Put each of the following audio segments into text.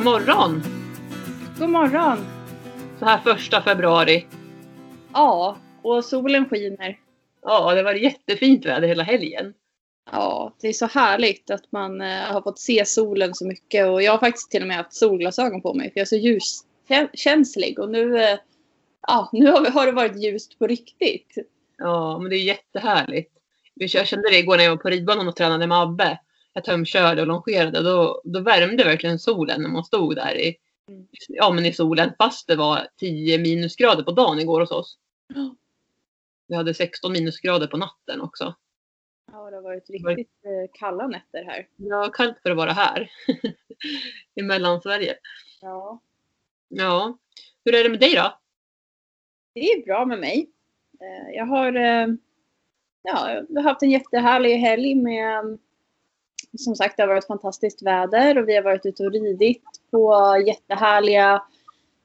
God morgon! God morgon! Så här första februari. Ja, och solen skiner. Ja, det var jättefint väder hela helgen. Ja, det är så härligt att man eh, har fått se solen så mycket. Och jag har faktiskt till och med haft solglasögon på mig för jag är så ljuskänslig. Och nu, eh, ja, nu har, det varit ljust på riktigt. Ja, men det är jättehärligt. Jag kände det igår när jag var på ridbanan och tränade med Abbe. Jag tömkörde och longerade. Då, då värmde verkligen solen när man stod där i, Mm. ja, men i solen fast det var 10 minusgrader på dagen igår hos oss. Ja. Vi hade 16 minusgrader på natten också. Ja, det har varit riktigt eh, kalla nätter här. Var kallt för att vara här. I Mellansverige. Ja, Ja. Hur är det med dig då? det är bra med mig. Eh, Jag har, eh, ja, jag har haft en jättehärlig helg med som sagt, det har varit fantastiskt väder och vi har varit ute och ridit på jättehärliga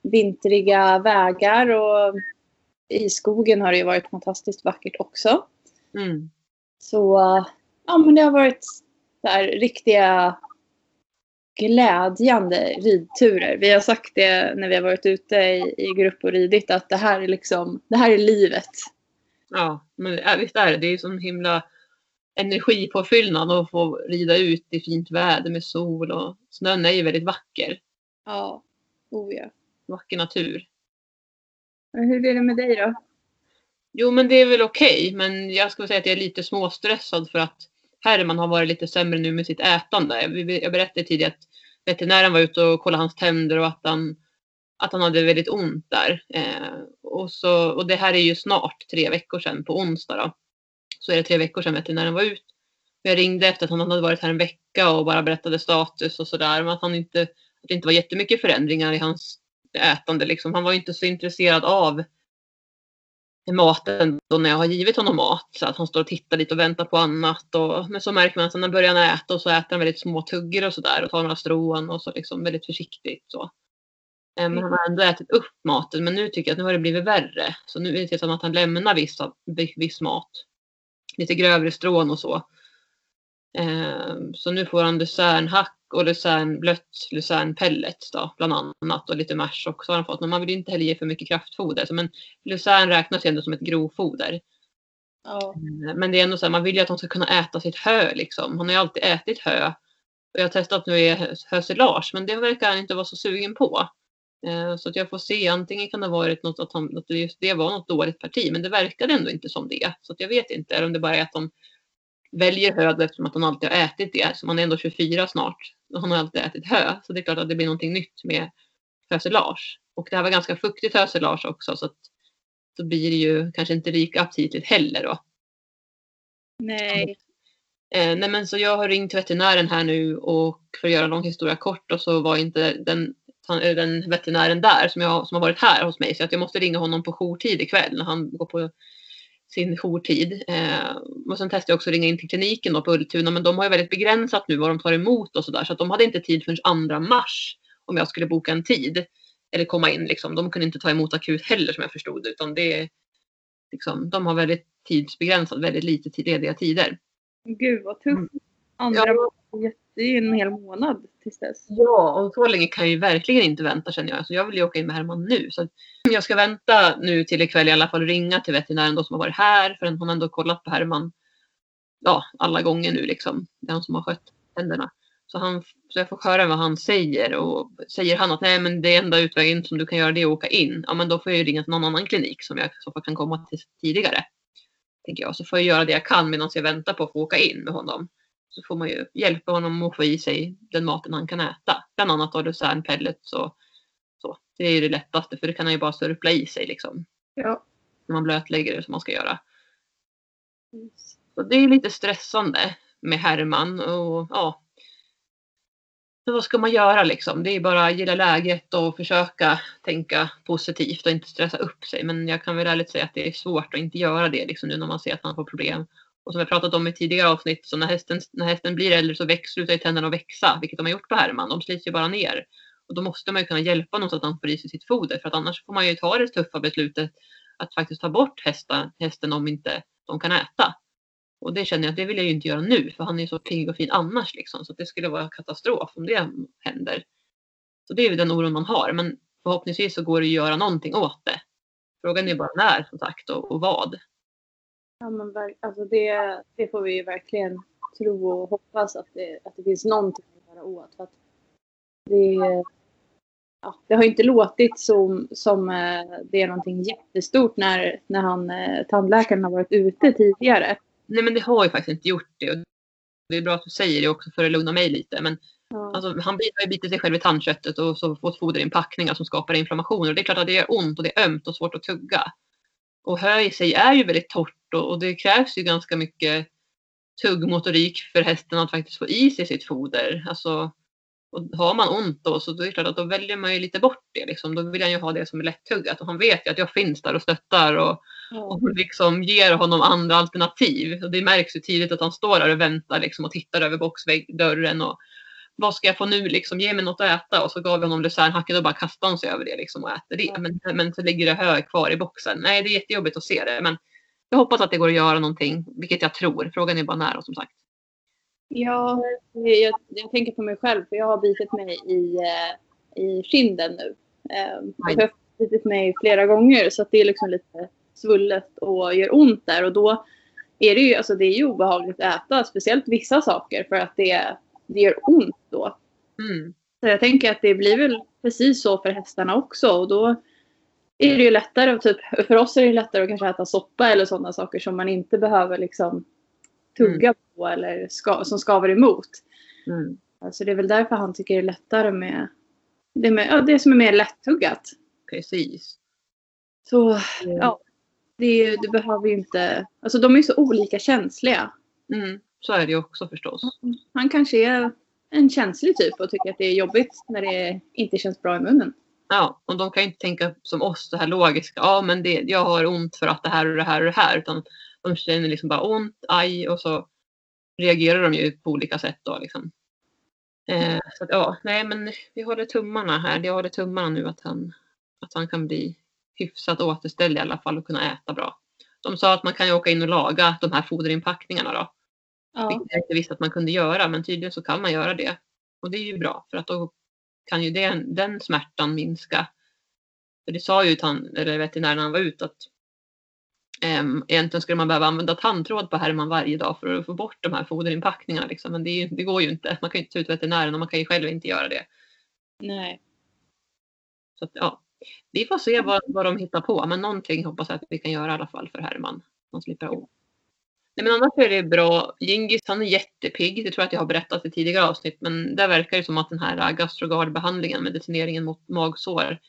vintriga vägar och i skogen har det ju varit fantastiskt vackert också. Mm. Så ja, men det har varit så riktiga glädjande ridturer. Vi har sagt det när vi har varit ute i, i grupp och ridit att det här är liksom, det här är livet. Ja, men visst är det. Det är ju sån himla energipåfyllnad att få rida ut i fint väder med sol och snön är ju väldigt vacker. Ja, oh ja. Vacker natur. Hur är det med dig då? Jo, men det är väl okej, men jag skulle säga att jag är lite småstressad för att Herman har varit lite sämre nu med sitt ätande. Jag jag berättade tidigare att veterinären var ute och kollade hans tänder och att han, att han hade väldigt ont där. Eh, och, så, och det här är ju snart tre veckor sedan på onsdag då. Så är det tre veckor sedan veterinären var ut. Jag ringde efter att han hade varit här en vecka och bara berättade status och sådär. Men att, han inte, att det inte var jättemycket förändringar i hans ätande. Liksom. Han var inte så intresserad av maten då när jag har givit honom mat. Så att han står och tittar lite och väntar på annat. Och, men så märker man att när börjar han äta och så äter han väldigt små tuggor och sådär och tar några strån och så liksom väldigt försiktigt. Så. Eh, men han har ändå ätit upp maten. Men nu tycker jag att nu har det blivit värre. Så nu är det typ som att han lämnar viss, viss mat. Lite grövre strån och så. Eh, Så nu får han lucernhack och lucern, blött lucernpellets då, bland annat och lite mash också har han fått. Men man vill inte heller ge för mycket kraftfoder. Så men lucern räknas ju ändå som ett grovfoder. Ja. Eh, Men det är ändå så här, man vill ju att de ska kunna äta sitt hö liksom. Han har ju alltid ätit hö. Och jag har testat nu i hösilage men det verkar han inte vara så sugen på. Eh, Så att jag får se, antingen kan det ha varit något att, han, att just det var något dåligt parti men det verkade ändå inte som det. Så att jag vet inte, eller om det bara är att de väljer hö eftersom att han alltid har ätit det. Så man är ändå 24 snart. Och han har alltid ätit hö. Så det är klart att det blir någonting nytt med hösilage. Och det här var ganska fuktigt hösilage också så att då blir det ju kanske inte lika aptitligt heller då. Nej. Eh, nej men så jag har ringt veterinären här nu och för att göra en lång historia kort och så var inte den, han- eh, den veterinären där som, jag, som har varit här hos mig så att jag måste ringa honom på jourtid ikväll när han går på sin jourtid. Eh, och sen testade jag också att ringa in till kliniken då på Ultuna men de har ju väldigt begränsat nu vad de tar emot och sådär så att de hade inte tid förrän 2 mars om jag skulle boka en tid. Eller komma in liksom. De kunde inte ta emot akut heller som jag förstod utan det liksom, de har väldigt tidsbegränsat, väldigt lite lediga tider. Gud vad tufft. Mm. Andra Ja det är ju en hel månad tills dess. Ja, och så länge kan jag ju verkligen inte vänta känner jag. Så jag vill ju åka in med Herman nu. Så jag ska vänta nu till ikväll i alla fall och ringa till veterinären då som har varit här. För hon har ändå kollat på Herman ja, alla gånger nu liksom. Det är han som har skött tänderna. Så, han, så jag får höra vad han säger. Och säger han att nej men det enda utvägen som du kan göra det är att åka in. Ja men då får jag ju ringa till någon annan klinik som jag i så fall kan komma till tidigare. Tänker jag. Så får jag göra det jag kan medan jag väntar på att få åka in med honom. Så får man ju hjälpa honom att få i sig den maten han kan äta. Bland annat då lucernpellets och så. Det är ju det lättaste för det kan han ju bara sörpla i sig liksom. Ja. När man blötlägger det som man ska göra. Så det är lite stressande med Herman och ja. Så vad ska man göra liksom? Det är bara att gilla läget och försöka tänka positivt och inte stressa upp sig. Men jag kan väl ärligt säga att det är svårt att inte göra det liksom nu när man ser att han får problem. Och som jag pratat om i tidigare avsnitt, så när hästen, när hästen blir äldre så växer, slutar ju tänderna att växa, vilket de har gjort på Herman. De slits ju bara ner. Och då måste man ju kunna hjälpa honom så att han får i sig sitt foder. För att annars får man ju ta det tuffa beslutet att faktiskt ta bort hästen, hästen om inte de kan äta. Och det känner jag att det vill jag ju inte göra nu för han är ju så pigg och fin annars liksom. Så att det skulle vara katastrof om det händer. Så det är ju den oron man har. Men förhoppningsvis så går det att göra någonting åt det. Frågan är bara när som sagt och, och vad. Ja, men alltså det, det får vi ju verkligen tro och hoppas att det, att det finns någonting att göra åt. För att det, ja, det har inte låtit som, som eh, det är någonting jättestort när, när han, eh, tandläkaren har varit ute tidigare. Nej men det har ju faktiskt inte gjort det. Det är bra att du säger det också för att lugna mig lite. Men Ja. alltså, han har ju bitit sig själv i tandköttet och så fått foderinpackningar som skapar inflammationer. Och det är klart att det gör ont och det är ömt och svårt att tugga. Och hö i sig är ju väldigt torrt och, och det krävs ju ganska mycket tuggmotorik för hästen att faktiskt få i sig sitt foder. Alltså, och har man ont då så det är klart att då väljer man ju lite bort det. Liksom. Då vill han ju ha det som är lättuggat och han vet ju att jag finns där och stöttar och, Ja. och liksom ger honom andra alternativ. Och det märks ju tidigt att han står där och väntar liksom, och tittar över boxdörren och vad ska jag få nu liksom? Ge mig något att äta. Och så gav vi honom lucernhacken och bara kastade han sig över det liksom och äter det. Men, men så ligger det hö kvar i boxen. Nej, det är jättejobbigt att se det. Men jag hoppas att det går att göra någonting, vilket jag tror. Frågan är bara när och som sagt. Ja, jag, jag tänker på mig själv för jag har bitit mig i, eh, i kinden nu. Eh, Aj. Jag har bitit mig flera gånger så att det är liksom lite svullet och gör ont där. Och då är det ju, alltså det är ju obehagligt att äta, speciellt vissa saker för att det, det gör ont då. Mm. Så jag tänker att det blir väl precis så för hästarna också. Och då är det ju lättare, typ, för oss är det lättare att kanske äta soppa eller sådana saker som man inte behöver liksom tugga på eller ska, som skaver emot. Mm. Så det är väl därför han tycker det är lättare med det, med, ja, det som är mer lättuggat. Precis. Så ja, det, det behöver ju inte, alltså de är ju så olika känsliga. Mm. Så är det ju också förstås. Han kanske är en känslig typ och tycker att det är jobbigt när det inte känns bra i munnen. Ja, och de kan ju inte tänka som oss det här logiska. Ja, men det, jag har ont för att det här och det här och det här. Utan de känner liksom bara ont, aj och så reagerar de ju på olika sätt då liksom. Eh, så att, ja, nej men vi håller tummarna här. Jag håller tummarna nu att han, att han kan bli hyfsat återställd i alla fall och kunna äta bra. De sa att man kan ju åka in och laga de här foderinpackningarna då. Ja. Vilket jag inte visste att man kunde göra, men tydligen så kan man göra det. Och det är ju bra, för att då kan ju den, den smärtan minska. För det sa ju eller veterinären när han var ute att um, egentligen skulle man behöva använda tandtråd på Herman varje dag för att få bort de här foderinpackningarna. Liksom. Men det, ju, det går ju inte. Man kan ju inte ta ut veterinären och man kan ju själv inte göra det. Nej. Så att, ja, vi får se vad, vad de hittar på, men någonting hoppas jag att vi kan göra i alla fall för Herman. Han slipper ont. Nej, men annars är det bra. Gingis han är jättepigg. Det tror jag att jag har berättat i tidigare avsnitt. Men där verkar det som att den här gastrogardbehandlingen, medicineringen mot magsår,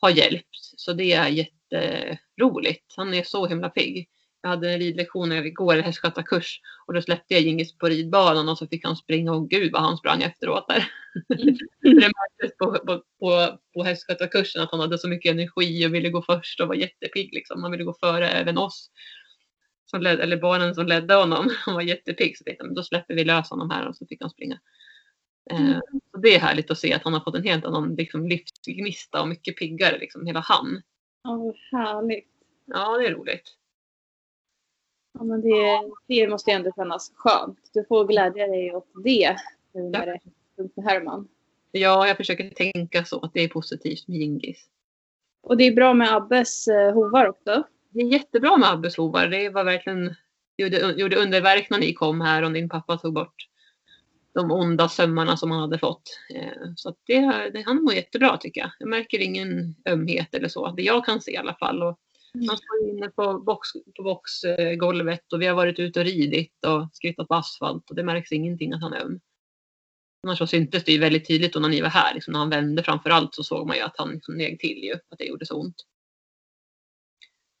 har hjälpt. Så det är jätteroligt. Han är så himla pigg. Jag hade en ridlektion igår, en hästskötarkurs. Och då släppte jag Gingis på ridbanan och så fick han springa. Och gud vad han sprang efteråt där. det märktes på, på, på, på hästskötarkursen att han hade så mycket energi och ville gå först och var jättepigg. Liksom. Han ville gå före även oss som led, eller barnen som ledde honom. Han var jättepigg så tänkte då släpper vi lös honom här och så fick han springa. Eh, så det är härligt att se att han har fått en helt annan liksom, livsgnista och mycket piggare, liksom, hela han. Ja, vad härligt. Ja, det är roligt. Ja, men det, det måste ju ändå kännas skönt. Du får glädja dig åt det nu när det är med Herman. Ja, jag försöker tänka så, att det är positivt med Gingis. Och det är bra med Abbes eh, hovar också. Det är jättebra med Abbes hovar. Det var verkligen, gjorde, gjorde underverk när ni kom här och din pappa tog bort de onda sömmarna som han hade fått. Eh, så det, det, han mår jättebra tycker jag. Jag märker ingen ömhet eller så. Det jag kan se i alla fall. Och han står inne på, box, på boxgolvet och vi har varit ute och ridit och skrittat på asfalt och det märks ingenting att han är öm. Annars så syntes det ju väldigt tydligt då när ni var här. Liksom när han vände framför allt så såg man ju att han liksom neg till ju. Att det gjorde så ont.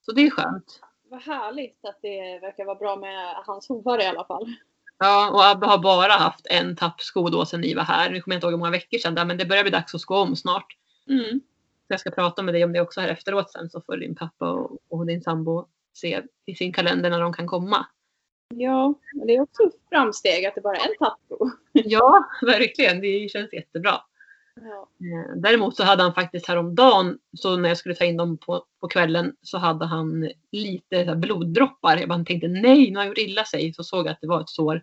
Så det är skönt. Vad härligt att det verkar vara bra med hans hovar i alla fall. Ja, och Abbe har bara haft en tappsko då sedan ni var här. Nu kommer jag inte ihåg hur många veckor sedan, där, men det börjar bli dags att sko om snart. Mm. Så jag ska prata med dig om det också här efteråt sen så får din pappa och, och din sambo se i sin kalender när de kan komma. Ja, men det är också ett framsteg att det bara är en tappsko. Ja, verkligen. Det känns jättebra. Ja. Eh, Däremot så hade han faktiskt häromdagen, så när jag skulle ta in dem på, på kvällen, så hade han lite så bloddroppar. Jag bara tänkte nej, nu har han gjort illa sig. Så såg jag att det var ett sår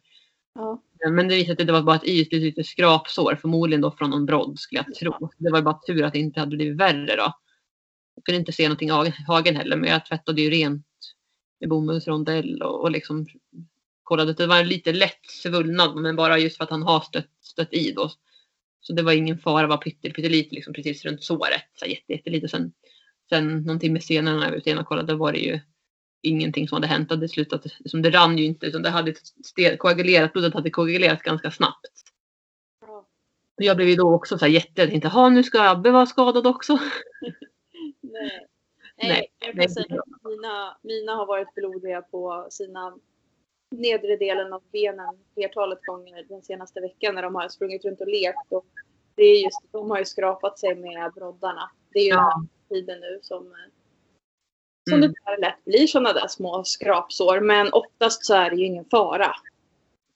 Ja. Men det visade sig att det var bara ett ytligt litet skrapsår, förmodligen då från någon brodd skulle jag tro. Det var bara tur att det inte hade blivit värre då. Jag kunde inte se någonting i hagen heller, men jag tvättade ju rent med bomullsrondell och, och liksom kollade det var lite lätt svullnad, men bara just för att han har stött, stött i då. Så det var ingen fara, var pyttelite liksom precis runt såret. Så jätte, jättelite. Sen, sen någon timme senare när jag var ute igen och kollade, var det ju ingenting som hade hänt. Det slutade, liksom, det rann ju inte, utan det hade koagulerat, blodet hade koagulerat ganska snabbt. Ja. Jag blev ju då också så här jätte, jag tänkte, ha nu ska Abbe vara skadad också. Nej. Nej, Nej, jag kan säga att mina, mina har varit blodiga på sina nedre delen av benen flertalet gånger den senaste veckan när de har sprungit runt och lekt. Och det är just, de har ju skrapat sig med broddarna. Det är ju Ja. den här tiden nu som, eh, som Mm. det tyvärr lätt blir sådana där små skrapsår. Men oftast så är det ju ingen fara.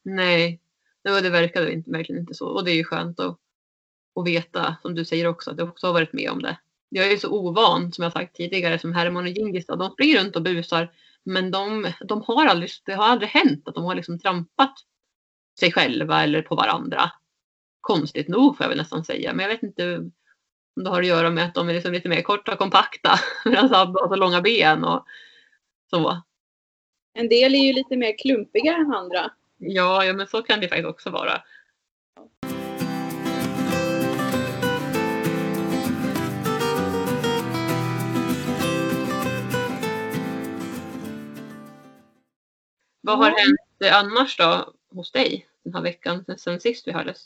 Nej, det, det verkade inte, verkligen inte så. Och det är ju skönt att, att veta, som du säger också, att jag också har varit med om det. Jag är ju så ovan, som jag sagt tidigare, som Herman och Djingis. då. De springer runt och busar. Men de, de har aldrig, det har aldrig hänt att de har liksom trampat sig själva eller på varandra. Konstigt nog får jag väl nästan säga. Men jag vet inte om det har att göra med att de är liksom lite mer korta och kompakta. Medan Abbe har så långa ben och så. En del är ju lite mer klumpiga än andra. Ja, ja men så kan det faktiskt också vara. Vad har hänt annars då hos dig den här veckan sen, sist vi hördes?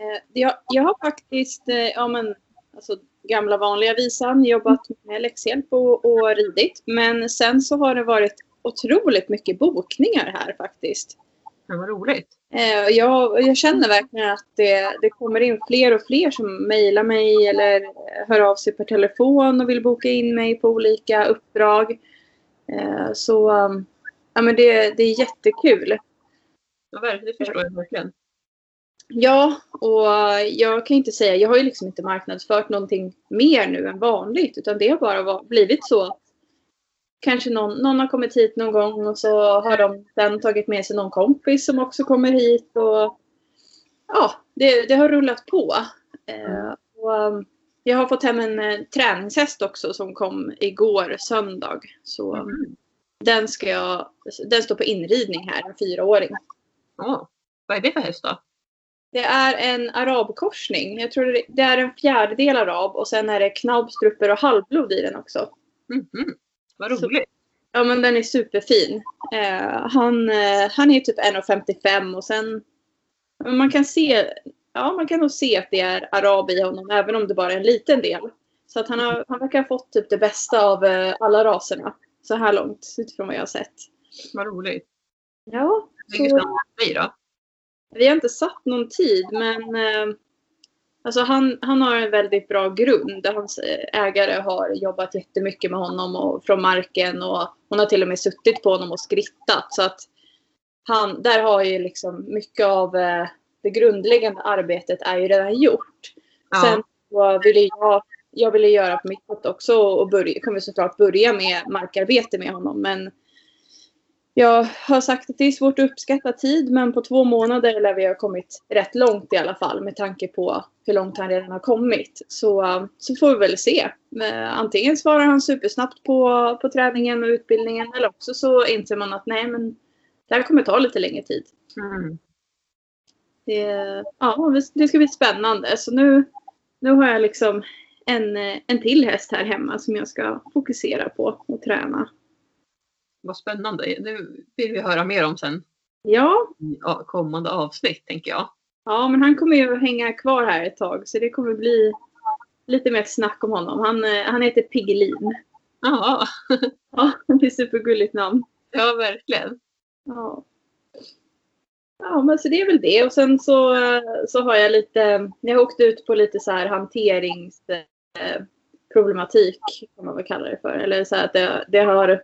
Eh, Jag, jag har faktiskt, eh, ja men, alltså gamla vanliga visan, jobbat med läxhjälp och, och ridit. Men sen så har det varit otroligt mycket bokningar här faktiskt. Det var roligt. Eh, Jag, jag känner verkligen att det, det kommer in fler och fler som mejlar mig eller hör av sig per telefon och vill boka in mig på olika uppdrag. Så um, ja, men det, det är jättekul. Ja, ver- det förstår jag verkligen. Ja, och jag kan inte säga, jag har ju liksom inte marknadsfört någonting mer nu än vanligt utan det har bara blivit så. Kanske någon, någon har kommit hit någon gång och så har de sen tagit med sig någon kompis som också kommer hit och ja, det, det har rullat på. Eh, och, um, jag har fått hem en eh, träningshäst också som kom igår söndag. Så Mm. Den ska jag, den står på inridning här, en fyraåring. Ja. Vad är det för häst då? Det är en arabkorsning. Jag tror det, är en fjärdedel arab och sen är det knaubstrupper och halvblod i den också. Mhm. Vad Så- roligt. Ja men den är superfin. Eh, han, eh, han är typ 1,55 och sen man kan se Ja man kan nog se att det är arab i honom även om det bara är en liten del. Så att han, har, han verkar ha fått typ det bästa av eh, alla raserna. Så här långt utifrån vad jag har sett. Vad roligt. Ja, Vilket så- ska säga då? Vi har inte satt någon tid men eh, alltså han, han har en väldigt bra grund. Hans ägare har jobbat jättemycket med honom och från marken och hon har till och med suttit på honom och skrittat. Så att han, där har ju liksom mycket av eh, det grundläggande arbetet är ju redan gjort. Ja. Sen så ville jag, jag ville göra på mitt sätt också och börja, kommer såklart börja med markarbete med honom. Men jag har sagt att det är svårt att uppskatta tid men på två månader lär vi ha kommit rätt långt i alla fall med tanke på hur långt han redan har kommit. Så, så får vi väl se. Antingen svarar han supersnabbt på, på träningen och utbildningen eller också så inser man att nej men det här kommer ta lite längre tid. Mm. Det, ja, det ska bli spännande. Så nu, nu har jag liksom en, en till häst här hemma som jag ska fokusera på och träna. Vad spännande. Det vill vi höra mer om sen Ja, i kommande avsnitt tänker jag. ja, men han kommer ju hänga kvar här ett tag så det kommer bli lite mer snack om honom. Han, eh, han heter Piggelin. Ja, Ja, det är ett supergulligt namn. ja verkligen. Ja. Ja, men så det är väl det. Och sen så, så har jag lite, jag har åkt ut på lite så här hanteringsproblematik, kan man väl kalla det för. Eller så här att det, det har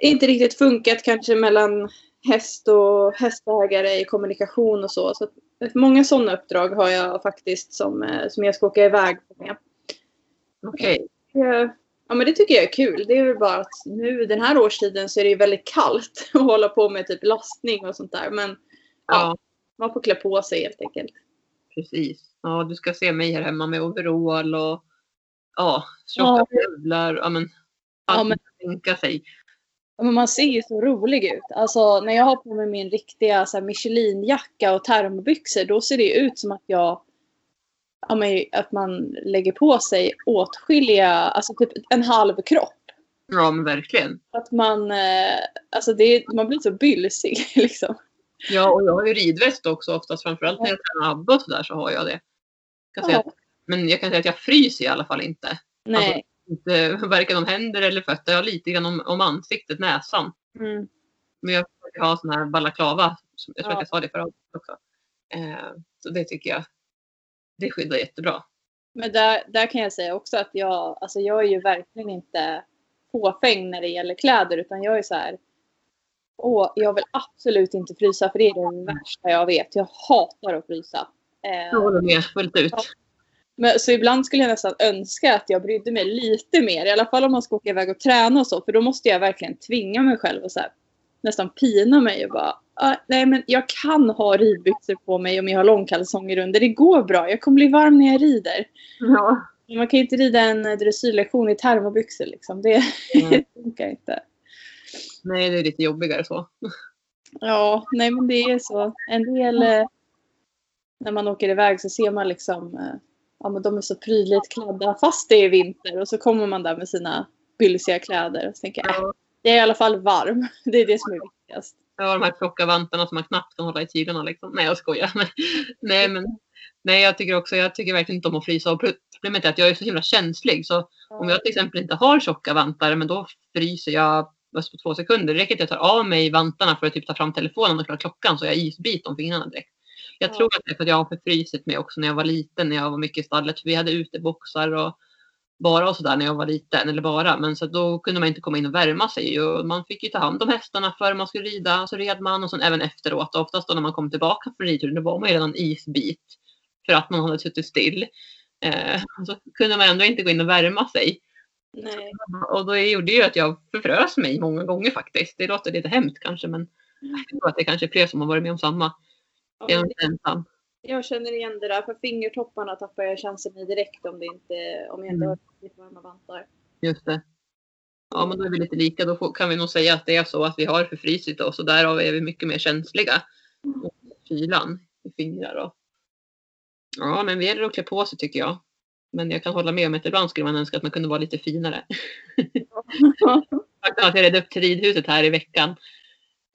inte riktigt funkat kanske mellan häst och hästägare i kommunikation och så. så att många sådana uppdrag har jag faktiskt som, eh, som jag ska åka iväg med. Okej. Eh, Ja men det tycker jag är kul. Det är väl bara att nu den här årstiden så är det ju väldigt kallt att hålla på med typ lastning och sånt där. Men Ja, Man får klä på sig helt enkelt. Precis. Ja, du ska se mig här hemma med overall och ja, tjocka stövlar. Ja, men allt Ja, man kan tänka sig. Ja, Men man ser ju så rolig ut. Alltså när jag har på mig min riktiga så här, Michelin-jacka och termobyxor då ser det ut som att jag ja, men, att man lägger på sig åtskilliga, alltså typ en halv kropp. Ja, men verkligen. Att man, eh, alltså det, man blir så bylsig liksom. Ja, och jag har ju ridväst också oftast. Framförallt när jag tränar ABBA och sådär så har jag det. Jag kan säga Ja. att, men jag kan säga att jag fryser i alla fall inte. Nej. inte varken om händer eller fötter. Jag har lite grann om, om ansiktet, näsan. Mm. Men jag försöker ha sån här balaklava. Jag tror Ja. att jag sa det förra också. Eh, så det tycker jag. Det skyddar jättebra. Men där, där kan jag säga också att jag, alltså jag är ju verkligen inte fåfäng när det gäller kläder utan jag är så här. Åh, jag vill absolut inte frysa för det är det värsta jag vet. Jag hatar att frysa. Jag Eh, håller med fullt ut. Men, så ibland skulle jag nästan önska att jag brydde mig lite mer. I alla fall om man ska åka iväg och träna och så. För då måste jag verkligen tvinga mig själv och så här, nästan pina mig och bara. "Ah, nej men jag kan ha ridbyxor på mig om jag har långkalsonger under. Det går bra. Jag kommer bli varm när jag rider. Ja. Men Man kan ju inte rida en dressyrlektion i termobyxor liksom. Det Mm. funkar inte. Nej, det är lite jobbigare så. Ja, nej men det är så. En del eh, när man åker iväg så ser man liksom eh, ja men de är så prydligt klädda fast det är vinter och så kommer man där med sina bylsiga kläder och så tänker jag, äh, Ja. jag är i alla fall varm. Det är det som är viktigast. Har de här tjocka vantarna som man knappt kan hålla i tyglarna. Liksom. Nej, jag skojar. Men, nej, men nej, jag tycker också, jag tycker verkligen inte om att frysa. Och problemet är att jag är så himla känslig. Så om jag till exempel inte har tjocka vantar, men då fryser jag bara på två sekunder. Det räcker att jag tar av mig vantarna för att typ ta fram telefonen och klara klockan så jag isbit om fingrarna direkt. Jag Ja. tror att det är för att jag har förfrysit mig också när jag var liten, när jag var mycket i stallet. För vi hade uteboxar och bara och sådär när jag var liten, eller bara. Men så då kunde man inte komma in och värma sig. Och man fick ju ta hand om hästarna före man skulle rida. Så red man och sen även efteråt. Och oftast då när man kom tillbaka från ridturen, då var man ju redan isbit. För att man hade suttit still. Eh, så kunde man ändå inte gå in och värma sig. Nej. Och det gjorde ju att jag förfrös mig många gånger faktiskt. Det låter lite hemskt kanske men jag tror att det kanske är fler som har varit med om samma. Ja, Jag ensam. Känner igen det där. För fingertopparna tappar jag chansen i direkt om, det inte, om jag inte Mm. har riktigt varma vantar. Just det. Ja men då är vi lite lika. Då kan vi nog säga att det är så att vi har förfrysit oss och därav är vi mycket mer känsliga. mot Kylan i fingrar och... Ja men vi gäller att klä på sig tycker jag. Men jag kan hålla med om att ibland skulle man önska att man kunde vara lite finare. Faktum att jag red upp till ridhuset här i veckan.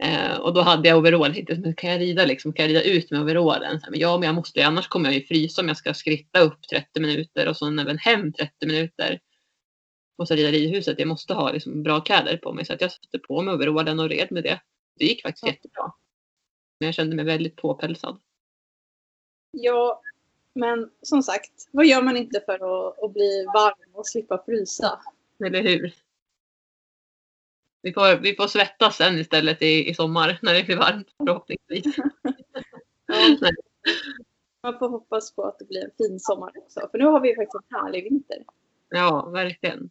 Eh, och då hade jag overall. Men kan jag rida liksom? Kan jag rida ut med overallen? Men ja, men jag måste ju, annars kommer jag ju frysa om jag ska skritta upp 30 minuter och sen även hem 30 minuter. Och så rida ridhuset. Jag måste ha liksom bra kläder på mig. Så att jag satte på mig overallen och red med det. Det gick faktiskt Ja. jättebra. Men jag kände mig väldigt påpälsad. Ja, men som sagt, vad gör man inte för att, att bli varm och slippa frysa? Eller hur? Vi får, vi får svettas sen istället i, i sommar när det blir varmt förhoppningsvis. Ja. Man får hoppas på att det blir en fin sommar också. För nu har vi faktiskt en härlig vinter. Ja, verkligen.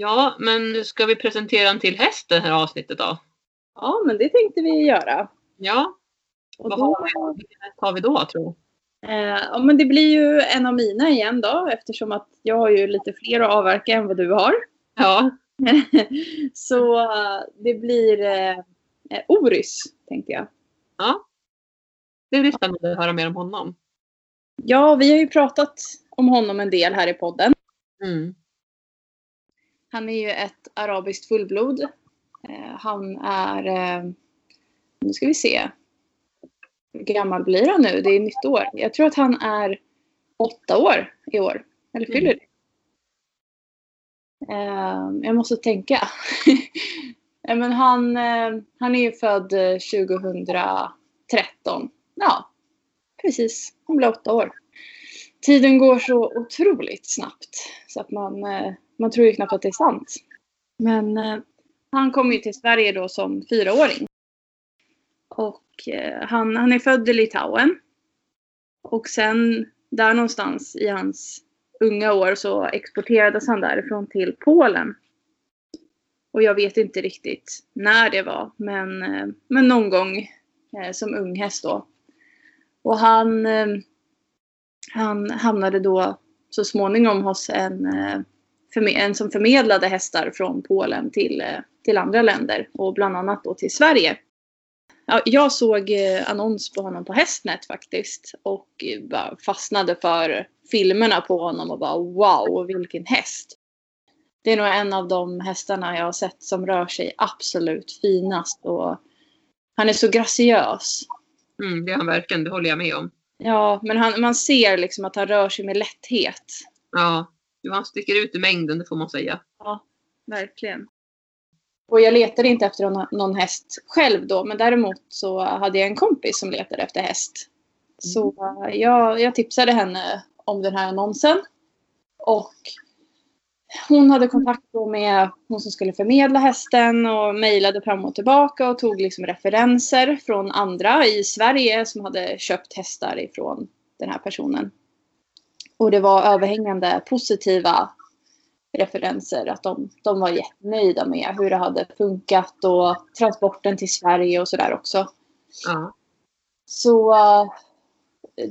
Ja, men ska vi presentera en till häst det här avsnittet då. Ja, men det tänkte vi göra. Ja, Och vad då, har vi, har vi då tro? eh, ja, men det blir ju en av mina igen då eftersom att jag har ju lite fler att avverka än vad du har. Ja, Så eh, det blir eh, eh, Orys tänkte jag. ja. Det blir spännande att höra mer om honom. Ja, vi har ju pratat om honom en del här i podden. Mm. Han är ju ett arabiskt fullblod. Eh, han är, eh, nu ska vi se. Hur gammal blir han nu? Det är nytt år. Jag tror att han är åtta år i år. Eller fyller det? Eh, jag måste tänka. Men han, han är ju född eh, 2013. Ja, precis. Han blir åtta år. Tiden går så otroligt snabbt så att man, man tror ju knappt att det är sant. Men eh, han kom ju till Sverige då som fyraåring. Och eh, han, han är född i Litauen. Och sen där någonstans i hans unga år så exporterades han därifrån till Polen. Och jag vet inte riktigt när det var, men, eh, men någon gång eh, som unghäst då. Och han, eh, han hamnade då så småningom hos en, eh, en som förmedlade hästar från Polen till, eh, till andra länder och bland annat då till Sverige. Ja, jag såg eh, annons på honom på Hästnet faktiskt och bara fastnade för filmerna på honom och bara wow, vilken häst. Det är nog en av de hästarna jag har sett som rör sig absolut finast och han är så graciös. Mm, det är han verkligen, det håller jag med om. Ja, men han, man ser liksom att han rör sig med lätthet. Ja, han sticker ut i mängden, det får man säga. Ja, verkligen. Och jag letade inte efter någon häst själv då, men däremot så hade jag en kompis som letade efter häst. Så jag, jag tipsade henne om den här annonsen. Och hon hade kontakt med hon som skulle förmedla hästen och mejlade fram och tillbaka och tog liksom referenser från andra i Sverige som hade köpt hästar ifrån den här personen. Och det var överhängande positiva referenser. Att de, de var jättenöjda med hur det hade funkat och transporten till Sverige och sådär också. Ja. Så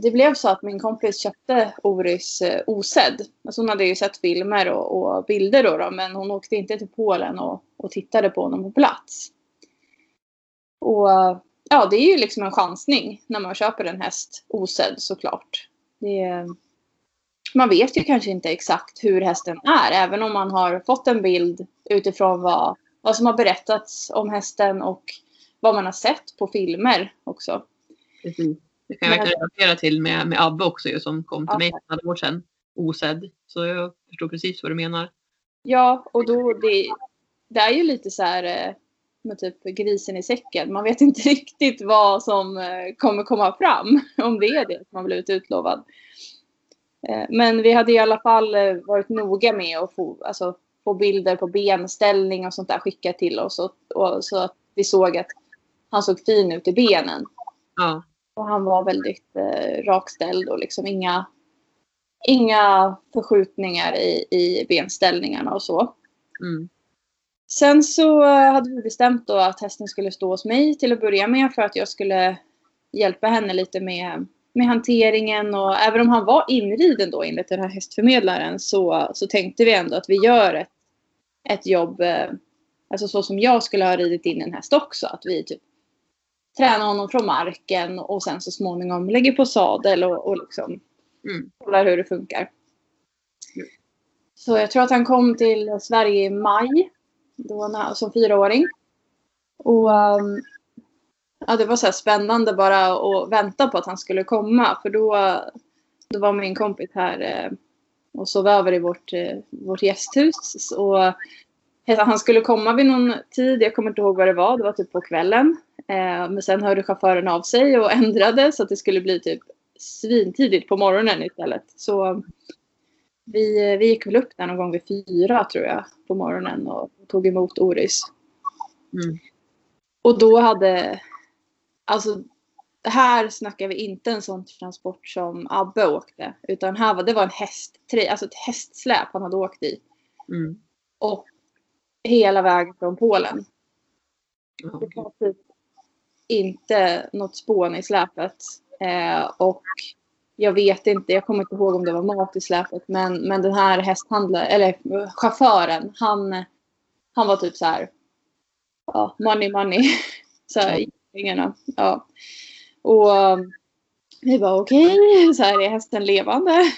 det blev så att min kompis köpte Oris eh, osedd. Alltså hon hade ju sett filmer och, och bilder då, då, men hon åkte inte till Polen och, och tittade på honom på plats. Och ja, det är ju liksom en chansning när man köper en häst osedd såklart. Det, man vet ju kanske inte exakt hur hästen är, även om man har fått en bild utifrån vad, vad som har berättats om hästen och vad man har sett på filmer också. Precis. Det kan jag verkligen relatera till med, med Abbe också ju, som kom till ja. mig för några år sedan osedd. Så jag förstår precis vad du menar. Ja, och då det, det är ju lite så här eh, med typ grisen i säcken. Man vet inte riktigt vad som eh, kommer komma fram. Om det är det har blivit utlovad. Eh, men vi hade i alla fall varit noga med att få, alltså, få bilder på benställning och sånt där skickat till oss. Och, och, så att vi såg att han såg fin ut i benen. Ja. Och han var väldigt eh, rakställd och liksom inga, inga förskjutningar i, i benställningarna och så. Mm. Sen så eh, hade vi bestämt då att hästen skulle stå hos mig till att börja med för att jag skulle hjälpa henne lite med, med hanteringen och även om han var inriden då enligt den här hästförmedlaren så, så tänkte vi ändå att vi gör ett, ett jobb, eh, alltså så som jag skulle ha ridit in en häst också. Att vi typ träna honom från marken och sen så småningom lägger på sadel och, och liksom mm. kollar hur det funkar. Mm. Så jag tror att han kom till Sverige i maj då när, som fyraåring. Och um, ja, det var så spännande bara att vänta på att han skulle komma för då, då var min kompis här eh, och sov över i vårt, eh, vårt gästhus. Och han skulle komma vid någon tid, jag kommer inte ihåg vad det var, det var typ på kvällen. Eh, men sen hörde chauffören av sig och ändrade så att det skulle bli typ svintidigt på morgonen istället. Så vi, vi gick väl upp där någon gång vid fyra tror jag på morgonen och tog emot Oris. Mm. Och då hade, alltså här snackar vi inte en sån transport som Abbe åkte. Utan här var, det var en häst, alltså ett hästsläp han hade åkt i. Mm. Och hela vägen från Polen. Okay. Det var typ inte något spån i släpet. Eh, och jag vet inte, jag kommer inte ihåg om det var mat i släpet. Men, men den här hästhandlaren, eller chauffören, han, han var typ så här. Ja, money money. så pengarna. Ja. Och vi bara okej, okay, så här är hästen levande.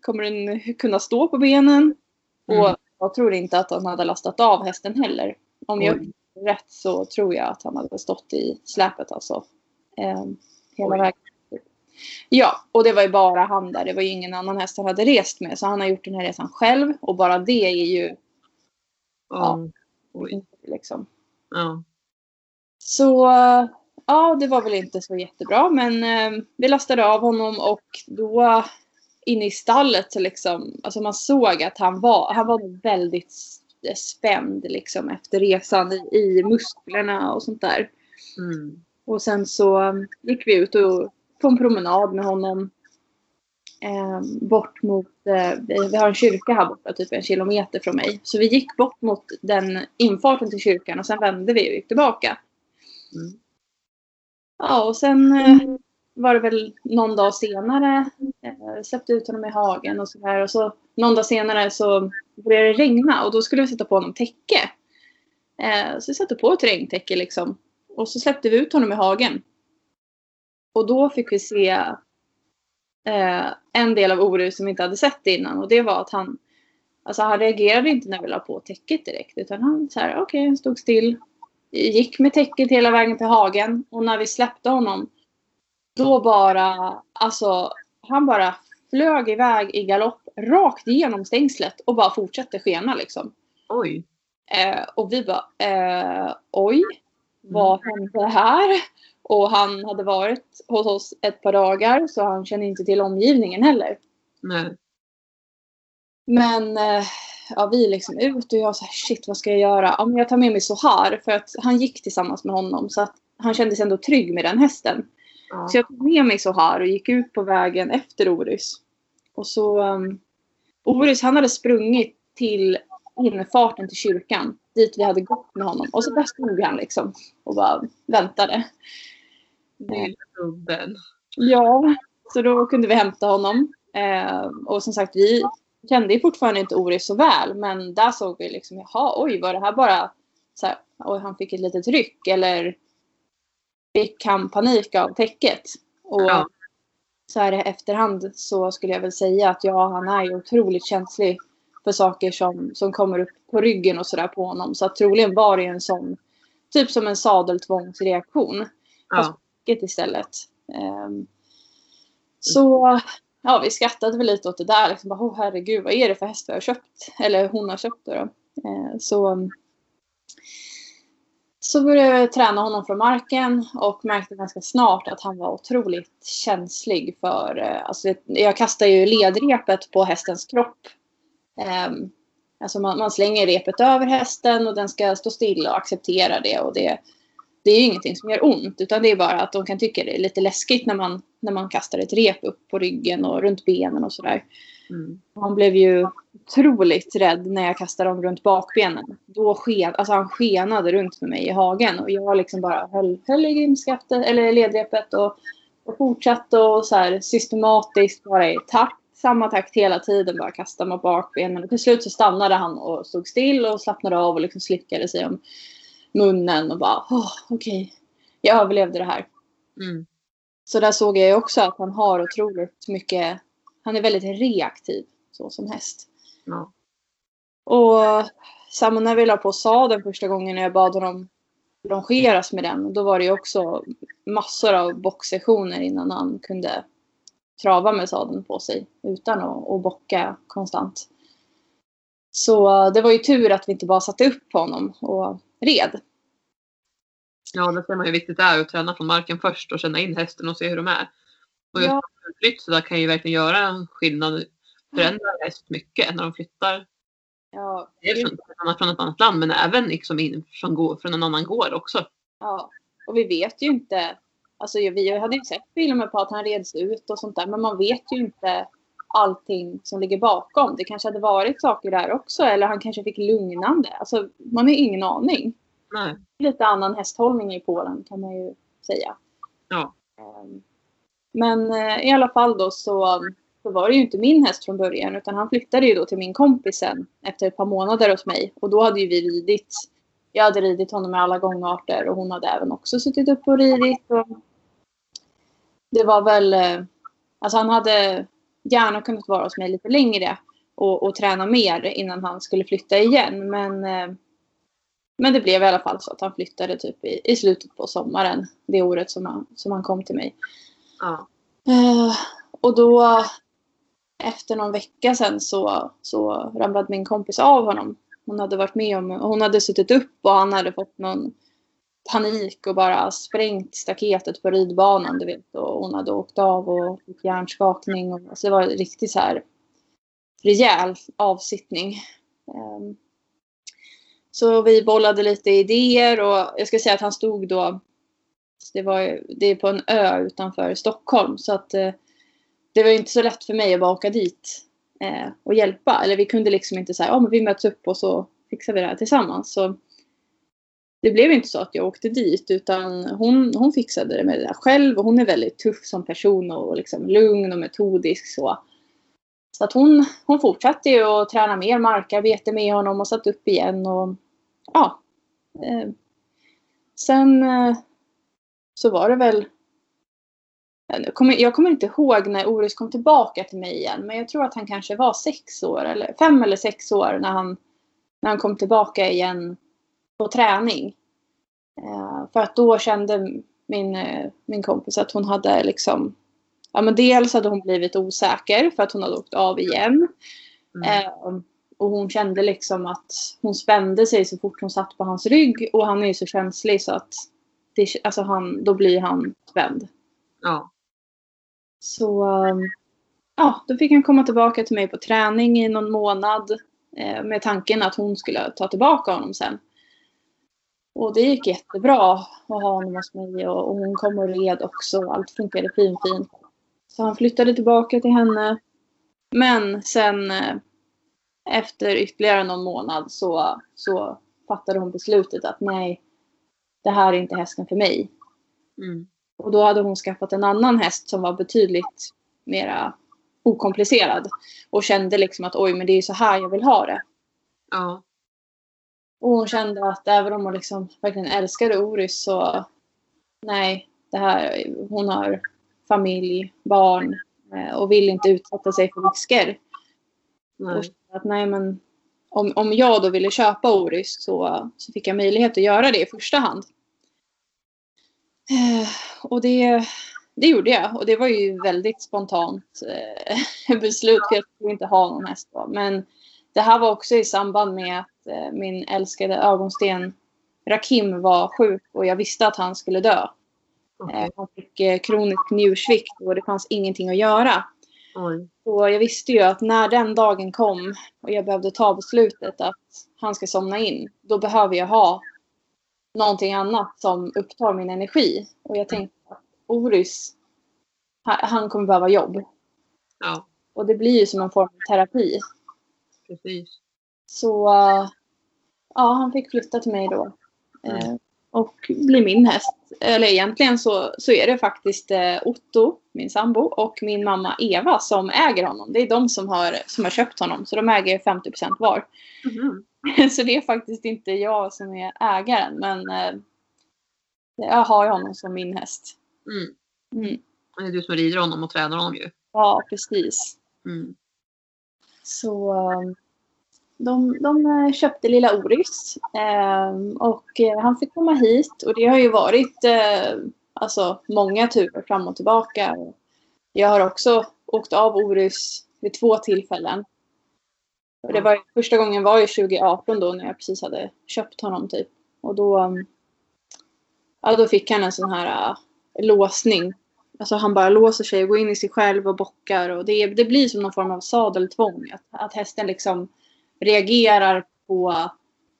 Kommer den kunna stå på benen? Mm. Och jag tror inte att han hade lastat av hästen heller. Om jag rätt så tror jag att han hade stått i släpet alltså. Eh, hela Oj. vägen. Ja, och det var ju bara han där. Det var ju ingen annan häst han hade rest med. Så han har gjort den här resan själv. Och bara det är ju... Mm. Ja. Oj. Liksom. Ja. Så ja, det var väl inte så jättebra. Men eh, vi lastade av honom och då inne i stallet så liksom, alltså man såg att han var, han var väldigt spänd liksom efter resan i, i musklerna och sånt där. Mm. Och sen så gick vi ut och på en promenad med honom. eh, bort mot, eh, vi har en kyrka här borta, typ en kilometer från mig. Så vi gick bort mot den infarten till kyrkan och sen vände vi och gick tillbaka. Mm. Ja, och sen eh, var det väl någon dag senare, eh, släppte ut honom i hagen och så här. Och så någon dag senare så började det regna och då skulle vi sätta på honom täcke. Eh, så vi satte på ett regntäcke liksom. Och så släppte vi ut honom i hagen. Och då fick vi se eh, en del av Orus som vi inte hade sett innan och det var att han Alltså han reagerade inte när vi la på täcket direkt utan han så här, okej, okay, han stod still. Gick med täcket hela vägen till hagen och när vi släppte honom då bara, alltså han bara flög iväg i galopp rakt igenom stängslet och bara fortsatte skena liksom. Oj. Eh, och vi bara, eh, oj, vad hände här? Och han hade varit hos oss ett par dagar så han kände inte till omgivningen heller. Nej. Men eh, ja, vi är liksom ut och jag sa shit vad ska jag göra? Ja, men jag tar med mig Sohar för att han gick tillsammans med honom så att han kände sig ändå trygg med den hästen. Ja. Så jag tog med mig Sohar och gick ut på vägen efter Orus. Och så um, Orus han hade sprungit till infarten till kyrkan dit vi hade gått med honom. Och så där stod han liksom och bara väntade. Lilla. Ja, så då kunde vi hämta honom. Eh, och som sagt, vi kände ju fortfarande inte Oris så väl. Men där såg vi liksom, jaha, oj, var det här bara så här, oj, han fick ett litet ryck eller fick han panik av täcket? Och Ja. så här i efterhand så skulle jag väl säga att ja, han är ju otroligt känslig för saker som, som kommer upp på ryggen och sådär på honom. Så att troligen var det en sån, typ som en sadeltvångsreaktion Ja. mycket istället. Ehm, så ja, vi skrattade väl lite åt det där. Liksom bara, oh, herregud, vad är det för häst vi har köpt? Eller hon har köpt Då, då. Eh, så, så började jag träna honom från marken och märkte ganska snart att han var otroligt känslig för... eh, Alltså, jag kastar ju ledrepet på hästens kropp. Eh, alltså man, man slänger repet över hästen och den ska stå still och acceptera det. Och det det är ju ingenting som gör ont utan det är bara att de kan tycka det är lite läskigt när man, när man kastar ett rep upp på ryggen och runt benen och sådär. Mm. Han blev ju otroligt rädd när jag kastade dem runt bakbenen. Då sken, alltså han skenade runt med mig i hagen och jag liksom bara höll, höll i grimskaftet eller ledrepet och, och fortsatte och så här systematiskt bara i takt, samma takt hela tiden bara kasta mot bakbenen. Och till slut så stannade han och stod still och slappnade av och liksom slickade sig om munnen och bara oh, okej, jag överlevde det här. Mm. Så där såg jag också att han har otroligt mycket, han är väldigt reaktiv så som häst. Ja. Och samma när vi la på sadeln första gången när jag bad honom longeras med den. Då var det ju också massor av boxsessioner innan han kunde trava med sadeln på sig utan att, att bocka konstant. Så det var ju tur att vi inte bara satte upp på honom och red. ja, där ser man hur viktigt det är att träna från marken först och känna in hästen och se hur de är. Och just Ja. flytt så där kan ju verkligen göra en skillnad. Förändra en häst mycket när de flyttar. Ja, Dels från, ett annat- från ett annat land men även liksom in från, gå- från en annan gård också. Ja, och vi vet ju inte. Alltså vi hade ju sett filmer på att han reds ut och sånt där, men man vet ju inte allting som ligger bakom. Det kanske hade varit saker där också, eller han kanske fick lugnande. Alltså, man har ingen aning. Nej. Lite annan hästhållning i Polen kan man ju säga. Ja. Ehm, Men eh, i alla fall då så, så var det ju inte min häst från början utan han flyttade ju då till min kompis sen efter ett par månader hos mig. Och då hade ju vi ridit. Jag hade ridit honom med alla gångarter och hon hade även också suttit upp och ridit. Och det var väl, eh, alltså han hade gärna kunnat vara hos mig lite längre och, och träna mer innan han skulle flytta igen. Men, eh, men det blev i alla fall så att han flyttade typ i, i slutet på sommaren det året som han, som han kom till mig. Ja. Eh, och då efter någon vecka sen så, så ramlade min kompis av honom. Hon hade varit med om, hon hade suttit upp och han hade fått någon panik och bara sprängt staketet på ridbanan. Du vet, och hon hade åkt av och fick hjärnskakning. Och, alltså det var en riktigt så här rejäl avsittning. Ehm, så vi bollade lite idéer och jag ska säga att han stod då alltså det, var, det är på en ö utanför Stockholm. Så att eh, det var inte så lätt för mig att bara åka dit eh, och hjälpa. Eller vi kunde liksom inte säga, ja men vi möts upp och så fixar vi det här tillsammans. Så det blev inte så att jag åkte dit utan hon, hon fixade det med det där själv och hon är väldigt tuff som person och liksom lugn och metodisk så. Så att hon, hon fortsatte ju att träna mer markarbete med honom och satt upp igen och ja. Eh, sen eh, så var det väl jag kommer, jag kommer inte ihåg när Orus kom tillbaka till mig igen men jag tror att han kanske var sex år eller fem eller sex år när han, när han kom tillbaka igen på träning. Eh, för att då kände min, eh, min kompis att hon hade liksom Ja men dels hade hon blivit osäker för att hon hade åkt av igen. Mm. Eh, och hon kände liksom att hon spände sig så fort hon satt på hans rygg och han är ju så känslig så att det, alltså han, då blir han spänd. Ja. Så ja, då fick han komma tillbaka till mig på träning i någon månad med tanken att hon skulle ta tillbaka honom sen. Och det gick jättebra att ha honom hos mig och, och hon kom och red också. Allt funkade fin, fint. Så han flyttade tillbaka till henne. Men sen eh, efter ytterligare någon månad så, så fattade hon beslutet att nej, det här är inte hästen för mig. Mm. Och då hade hon skaffat en annan häst som var betydligt mera okomplicerad. Och kände liksom att oj, men det är så här jag vill ha det. Ja. Och hon kände att även om hon liksom verkligen älskade Oris så nej, det här, hon har familj, barn eh, och vill inte utsätta sig för risker. Nej. Att nej men om, om jag då ville köpa Oris så, så fick jag möjlighet att göra det i första hand. Eh, och det, det gjorde jag och det var ju väldigt spontant eh, beslut för jag skulle inte ha någon häst då. Men det här var också i samband med min älskade ögonsten Rakim var sjuk och jag visste att han skulle dö. Okay. Han fick eh, kronisk njursvikt och det fanns ingenting att göra. Oj. Så jag visste ju att när den dagen kom och jag behövde ta beslutet att han ska somna in, då behöver jag ha någonting annat som upptar min energi. Och jag tänkte att Oris, han kommer behöva jobb. Ja, Och det blir ju som en form av terapi. precis. Så ja, han fick flytta till mig då. Eh, och bli min häst. Eller egentligen så, så är det faktiskt eh, Otto, min sambo, och min mamma Eva som äger honom. Det är de som har, som har köpt honom. Så de äger 50% var. Mhm. Så det är faktiskt inte jag som är ägaren. Men eh, jag har ju honom som min häst. Mm. Mm. Det är du som rider honom och tränar honom ju. Ja, precis. Mm. Så de, de eh, köpte lilla Oris. Ehm, eh, och han fick komma hit. Och det har ju varit eh, alltså, många turer fram och tillbaka. Jag har också åkt av Oris vid två tillfällen. Och det var, första gången var ju 2018 då när jag precis hade köpt honom typ. Och då, ehm, ja, då fick han en sån här uh, låsning. Alltså han bara låser sig och går in i sig själv och bockar. Och det, det blir som någon form av sadeltvång. Att, att hästen liksom reagerar på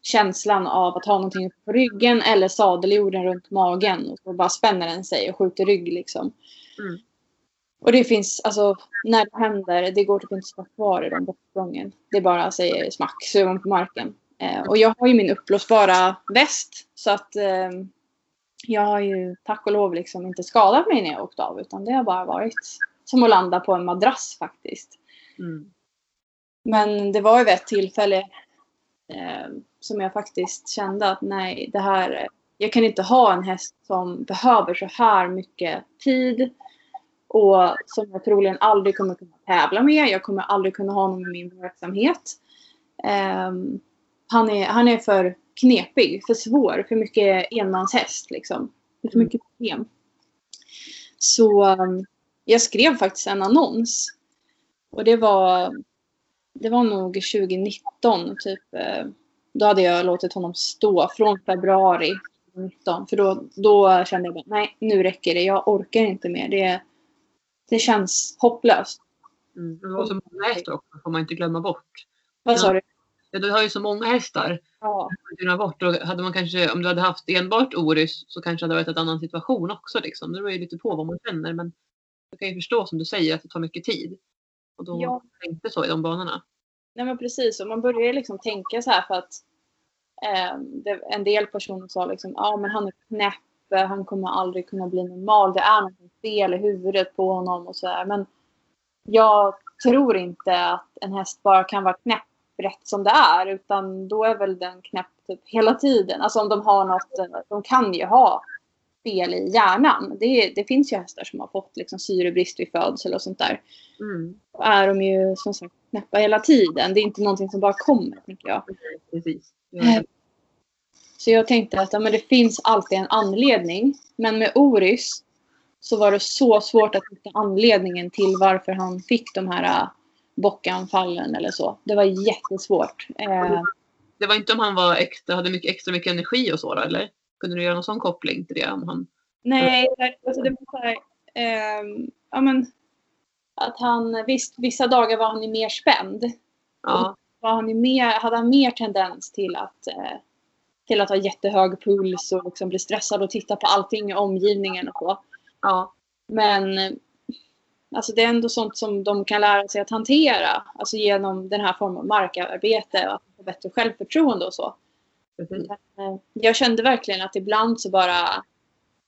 känslan av att ha någonting på ryggen eller sadeljorden runt magen. Och så bara spänner den sig och skjuter rygg liksom. Mm. Och det finns, alltså när det händer, det går typ inte att stå kvar i den bockgången. Det bara säger smack, så är man på marken. Eh, och jag har ju min uppblåsbara väst. Så att eh, jag har ju tack och lov liksom inte skadat mig när jag åkt av. Utan det har bara varit som att landa på en madrass faktiskt. Mm. Men det var ju vid ett tillfälle eh, som jag faktiskt kände att nej, det här, jag kan inte ha en häst som behöver så här mycket tid och som jag troligen aldrig kommer kunna tävla med. Jag kommer aldrig kunna ha honom i min verksamhet. Ehm, han, är, han är för knepig, för svår, för mycket enmanshäst liksom. För Mm. mycket problem. Så um, jag skrev faktiskt en annons. Och det var, det var nog 2019 typ. eh, Då hade jag låtit honom stå från februari 2019. För då, då kände jag bara, nej nu räcker det. Jag orkar inte mer. Det, det känns hopplöst. Mm. Det var så många hästar också, får man inte glömma bort. Vad sa du? Ja, du har ju så många hästar. Ja, bort. Och hade man kanske, om du hade haft enbart Orys så kanske det hade varit en annan situation också. Liksom. Det beror ju lite på vad man känner. Men jag kan ju förstå som du säger att det tar mycket tid. Och då Ja. inte så i de banorna. Nej men precis, och man börjar liksom tänka så här för att eh, det, en del personer sa liksom ja men han är knäpp, han kommer aldrig kunna bli normal, det är något fel i huvudet på honom och så här. Men jag tror inte att en häst bara kan vara knäpp rätt som det är utan då är väl den knäpp typ hela tiden. Alltså om de har något, eh, de kan ju ha fel i hjärnan. Det, det finns ju hästar som har fått liksom syrebrist vid födsel och sånt där Mm. då är de ju som sagt knäppa hela tiden. Det är inte någonting som bara kommer, tänker jag. Precis. Eh, Så jag tänkte att ja, men det finns alltid en anledning. Men med Oris så var det så svårt att hitta anledningen till varför han fick de här äh, bockanfallen eller så. Det var jättesvårt. Eh, Det var inte om han var extra, hade mycket, extra mycket energi och så då, eller? Kunde du göra någon sån koppling till det? Om han... nej, alltså det var så här, ehm, ja, men, att han, visst, vissa dagar var han ju mer spänd. Ja, var han ju mer, hade han mer tendens till att, eh, till att ha jättehög puls och liksom bli stressad och titta på allting i omgivningen och så. ja, Men eh, alltså det är ändå sånt som de kan lära sig att hantera. Alltså genom den här formen av markarbete och att få bättre självförtroende och så. Precis. Eh, jag kände verkligen att ibland så bara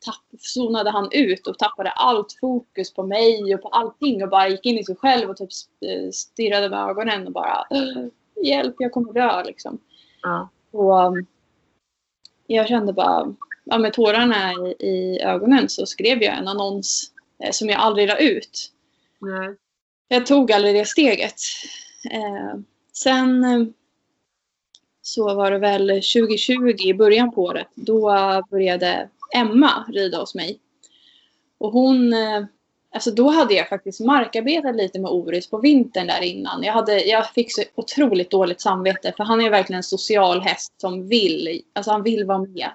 tapp, zonade han ut och tappade allt fokus på mig och på allting och bara gick in i sig själv och typ eh, stirrade med ögonen och bara "Åh, Hjälp, jag kommer dö liksom. Ja, Och um, jag kände bara, ja, med tårarna i, i ögonen så skrev jag en annons eh, som jag aldrig la ut. nej. Jag tog aldrig det steget. Eh, sen eh, så var det väl 2020 i början på året. Då började Emma rida hos mig. Och hon, eh, alltså då hade jag faktiskt markarbetat lite med Oris på vintern där innan. Jag, hade, jag fick så otroligt dåligt samvete för han är verkligen en social häst som vill, alltså han vill vara med.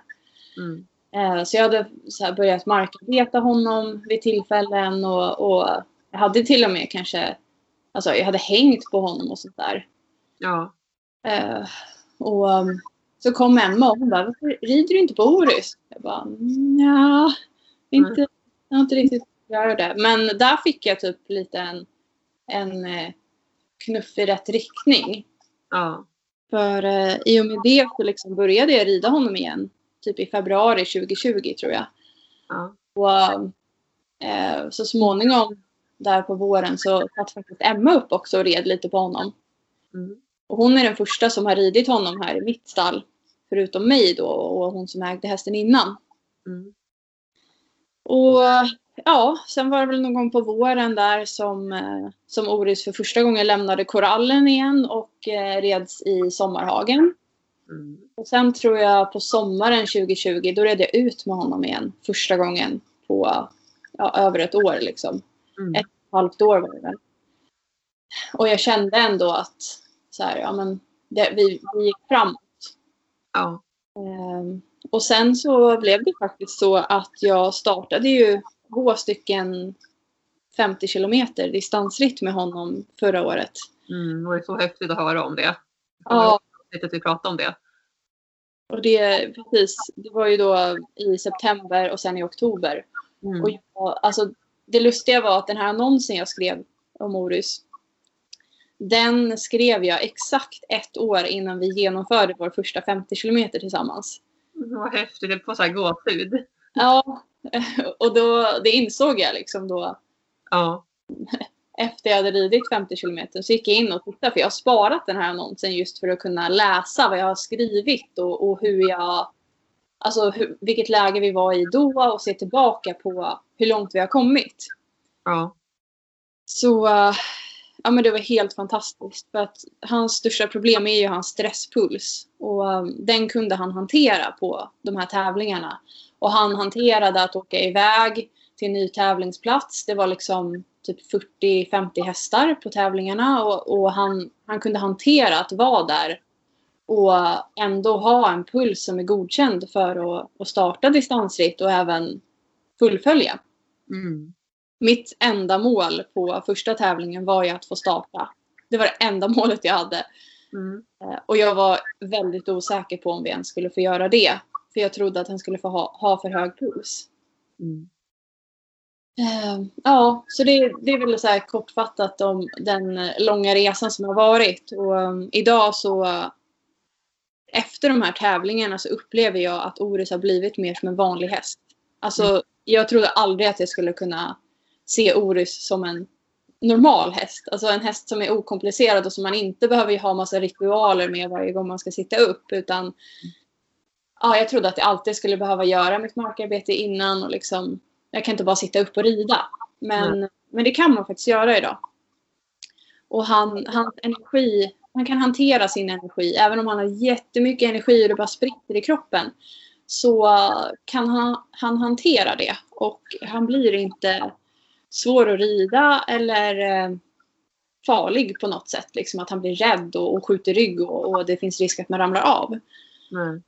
Mm. Eh, Så jag hade så börjat markarbeta honom vid tillfällen och, och jag hade till och med kanske, alltså jag hade hängt på honom och sånt där. Ja, Eh, och um, så kom Emma och hon bara, varför rider du inte på Orus? Jag bara, ja, inte, jag har inte riktigt göra det. Men där fick jag typ lite en, en eh, knuff i rätt riktning. ja, För eh, i och med det så liksom började jag rida honom igen. Typ i februari 2020 tror jag. ja, Och eh, så småningom där på våren så satt faktiskt Emma upp också och red lite på honom. mm. Och hon är den första som har ridit honom här i mitt stall. Förutom mig då och hon som ägde hästen innan. Mm. Och ja, sen var det väl någon gång på våren där som, eh, som Oris för första gången lämnade korallen igen och eh, reds i Sommarhagen. Mm. Och sen tror jag på sommaren 2020, då red jag ut med honom igen första gången på ja, över ett år liksom. Mm. Ett och ett halvt år var det väl. Och jag kände ändå att så här, ja, men det, vi, vi gick framåt. Ja, Ehm, och sen så blev det faktiskt så att jag startade ju två stycken 50 kilometer distansritt med honom förra året. mm. det var så häftigt att höra om det. Ja. Lite att vi pratade om det. Och det, precis, det var ju då i september och sen i oktober. Mm. Och jag, alltså, det lustiga var att den här annonsen jag skrev om Orus, den skrev jag exakt ett år innan vi genomförde vår första 50 kilometer tillsammans. Var häftigt, det var så här gåshud. Ja, och då, det insåg jag liksom då Ja, efter jag hade ridit 50 kilometer så gick jag in och tittade för jag har sparat den här annonsen just för att kunna läsa vad jag har skrivit och, och hur jag Alltså hur, vilket läge vi var i då och se tillbaka på hur långt vi har kommit. ja, Så eh, ja, men det var helt fantastiskt. För att hans största problem är ju hans stresspuls. Och um, den kunde han hantera på de här tävlingarna. Och han hanterade att åka iväg till en ny tävlingsplats. Det var liksom typ 40-50 hästar på tävlingarna. Och, och han, han kunde hantera att vara där. Och ändå ha en puls som är godkänd för att, att starta distansritt och även fullfölja. mm. Mitt enda mål på första tävlingen var ju att få starta. Det var det enda målet jag hade. Mm. Eh, Och jag var väldigt osäker på om vi ens skulle få göra det. För jag trodde att han skulle få ha, ha för hög puls. Mm. Eh, ja, så det, det är väl så kortfattat om den långa resan som har varit. Och um, idag så efter de här tävlingarna så upplever jag att Oris har blivit mer som en vanlig häst. Alltså, mm. jag trodde aldrig att jag skulle kunna se Oris som en normal häst. Alltså en häst som är okomplicerad och som man inte behöver ha massa ritualer med varje gång man ska sitta upp. Utan ja, jag trodde att jag alltid skulle behöva göra mitt markarbete innan och liksom, jag kan inte bara sitta upp och rida. Men, mm. men det kan man faktiskt göra idag. Och han, hans energi, han kan hantera sin energi. Även om han har jättemycket energi och det bara spritter i kroppen. Så kan han, han hantera det. Och han blir inte svår att rida eller eh, farlig på något sätt. Liksom att han blir rädd och, och skjuter rygg och, och, det finns risk att man ramlar av. Mm.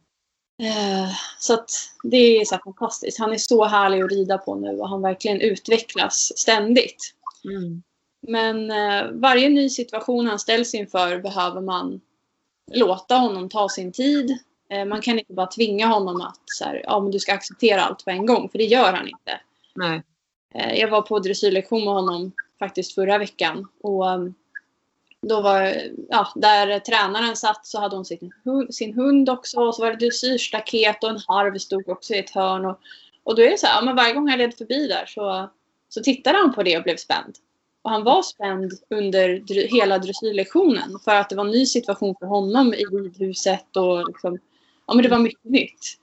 Eh, så att det är så fantastiskt. Han är så härlig att rida på nu och han verkligen utvecklas ständigt. Mm. Men eh, varje ny situation han ställs inför behöver man låta honom ta sin tid. Man kan inte bara tvinga honom att så här, ja, men du ska acceptera allt på en gång, för det gör han inte. Nej. Eh, jag var på dressyrlektion med honom faktiskt förra veckan. Och eh, då var, ja, där tränaren satt så hade hon sin, sin hund också. Och så var det dressyrstaket och en harv stod också i ett hörn. Och, och då är det så här, ja, men varje gång jag led förbi där så, så tittade han på det och blev spänd. Och han var spänd under hela dressyrlektionen för att det var en ny situation för honom i ridhuset och liksom, ja men det var mycket nytt.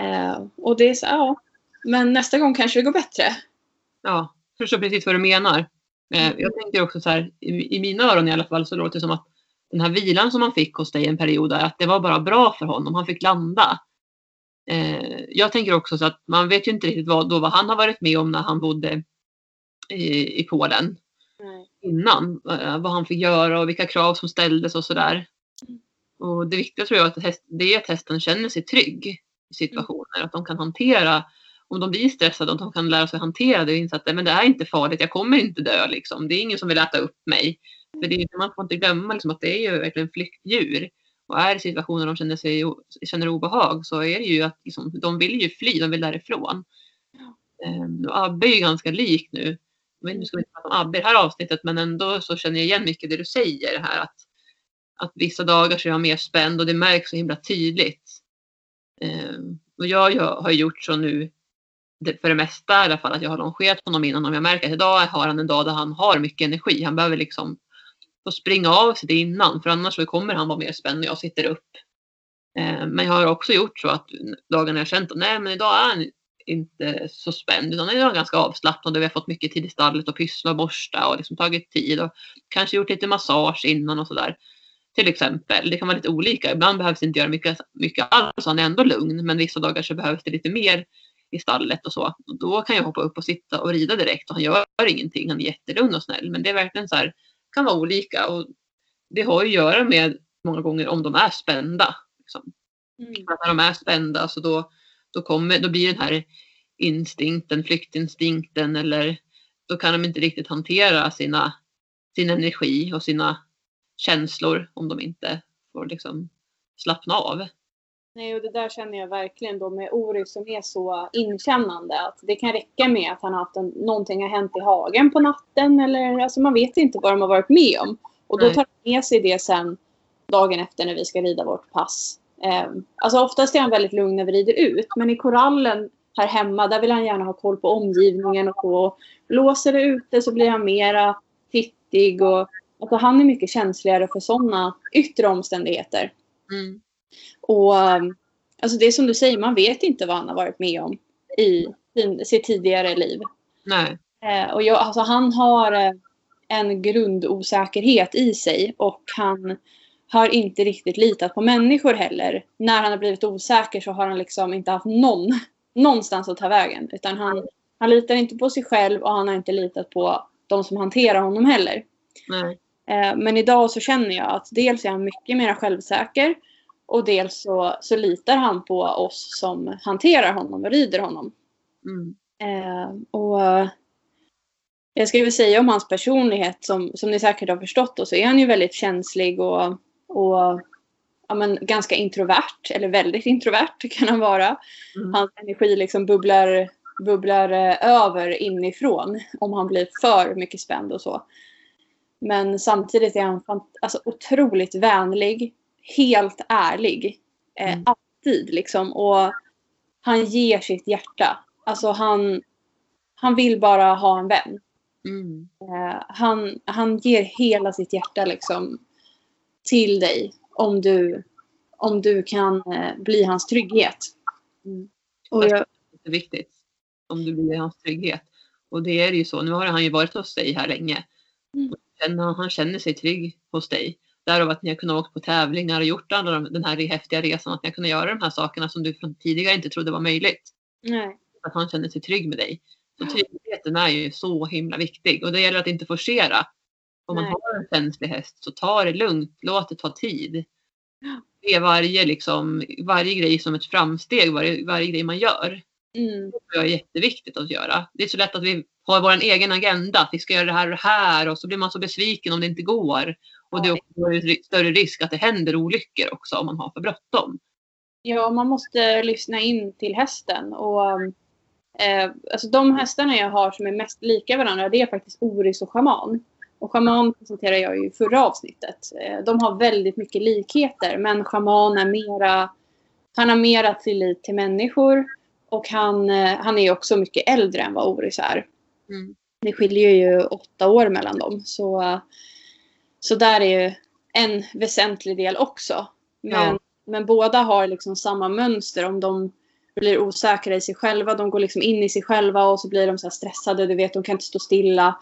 Eh, och det är så, ja, men nästa gång kanske det går bättre. Ja, förstår precis vad du menar. Eh, mm. Jag tänker också så här, i, i mina öron i alla fall så låter det som att den här vilan som han fick hos dig en period att det var bara bra för honom. Han fick landa. Eh, jag tänker också så att man vet ju inte riktigt vad, då, vad han har varit med om när han bodde i, i Polen. Nej. Innan. Eh, vad han fick göra och vilka krav som ställdes och sådär. Mm. Och det viktiga tror jag att häst, det är att hästen känner sig trygg i situationer. Mm. Att de kan hantera om de blir stressade, och de kan lära sig hantera det och inse att men det är inte farligt, jag kommer inte dö. Liksom. Det är ingen som vill äta upp mig. För det är, man får inte glömma liksom, att det är ju verkligen flyktdjur. Och är det situationer de känner, sig, känner obehag så är det ju att liksom, de vill ju fly, de vill därifrån. Um, Abbe är ju ganska lik nu. Men nu ska vi inte prata om Abbe i det här avsnittet men ändå så känner jag igen mycket det du säger här. Att, att vissa dagar så är jag mer spänd och det märks så himla tydligt. Um, och jag, jag har gjort så nu för det mesta i alla fall att jag har longerat honom innan om jag märker att idag har han en dag där han har mycket energi. Han behöver liksom få springa av sig det innan för annars så kommer han vara mer spänd när jag sitter upp. Eh, men jag har också gjort så att dagarna jag känt att nej men idag är han inte så spänd utan idag är ganska avslappnad och vi har fått mycket tid i stallet och pyssla och borsta och liksom tagit tid och kanske gjort lite massage innan och sådär. Till exempel. Det kan vara lite olika. Ibland behövs det inte göra mycket, mycket alls. Han är ändå lugn. Men vissa dagar så behövs det lite mer i stallet och så. Och då kan jag hoppa upp och sitta och rida direkt och han gör ingenting. Han är jättelugn och snäll. Men det är verkligen så här, kan vara olika och det har ju att göra med många gånger om de är spända. Liksom. Mm. när de är spända så då, då, kommer, då blir den här instinkten, flyktinstinkten eller då kan de inte riktigt hantera sina, sin energi och sina känslor om de inte får liksom slappna av. Nej, och det där känner jag verkligen då med Ori som är så inkännande. Att det kan räcka med att han har haft en, någonting har hänt i hagen på natten eller alltså man vet inte vad de har varit med om. Och då tar han med sig det sen dagen efter när vi ska rida vårt pass. Eh, alltså oftast är han väldigt lugn när vi rider ut. Men i korallen här hemma, där vill han gärna ha koll på omgivningen och på. Blåser det ute så blir han mera tittig och alltså han är mycket känsligare för sådana yttre omständigheter. Mm. Och um, alltså det är som du säger, man vet inte vad han har varit med om i sin, sitt tidigare liv. Nej. Eh, och jag, alltså han har eh, en grundosäkerhet i sig och han har inte riktigt litat på människor heller. När han har blivit osäker så har han liksom inte haft någon någonstans att ta vägen. Utan han, han litar inte på sig själv och han har inte litat på de som hanterar honom heller. Nej. Eh, men idag så känner jag att dels är han mycket mer självsäker och dels så, så litar han på oss som hanterar honom och rider honom. Mm. Eh, och jag skulle vilja säga om hans personlighet, som, som ni säkert har förstått, då, så är han ju väldigt känslig och, och ja, men, ganska introvert, eller väldigt introvert kan han vara. Mm. Hans energi liksom bubblar bubblar eh, över inifrån om han blir för mycket spänd och så. Men samtidigt är han alltså, otroligt vänlig, helt ärlig. Eh, Mm. Alltid liksom. Och han ger sitt hjärta. Alltså han, han vill bara ha en vän. Mm. Eh, han, han ger hela sitt hjärta liksom till dig om du, om du kan eh, bli hans trygghet. Mm. Och jag, Det är viktigt. Om du blir hans trygghet. Och det är ju så. Nu har han ju varit hos dig här länge. Mm. Känner- Han känner sig trygg hos dig. Därav att ni har kunnat åka på tävlingar och gjort alla de, den här häftiga resan. Att ni har kunnat göra de här sakerna som du från tidigare inte trodde var möjligt. nej. Att han känner sig trygg med dig. Så tryggheten är ju så himla viktig. Och det gäller att inte forcera. Om man Nej. har en känslig häst så ta det lugnt. Låt det ta tid. Se varje, liksom, varje grej som ett framsteg. Varje, varje grej man gör. Mm, Det är jätteviktigt att göra. Det är så lätt att vi har vår egen agenda. Att vi ska göra det här och det här. Och så blir man så besviken om det inte går. Och det är också större risk att det händer olyckor också om man har för bråttom. Ja, man måste lyssna in till hästen. Och, eh, alltså de hästarna jag har som är mest lika varandra det är faktiskt Oris och Shaman. Och Shaman presenterade jag ju i förra avsnittet. Eh, de har väldigt mycket likheter men Shaman är mera, han har mera tillit till människor. Och han, eh, han är också mycket äldre än vad Oris är. Mm. Det skiljer ju åtta år mellan dem. Så, så där är ju en väsentlig del också. Men, Ja. men båda har liksom samma mönster. Om de blir osäkra i sig själva, de går liksom in i sig själva och så blir de så stressade. Du vet, de kan inte stå stilla.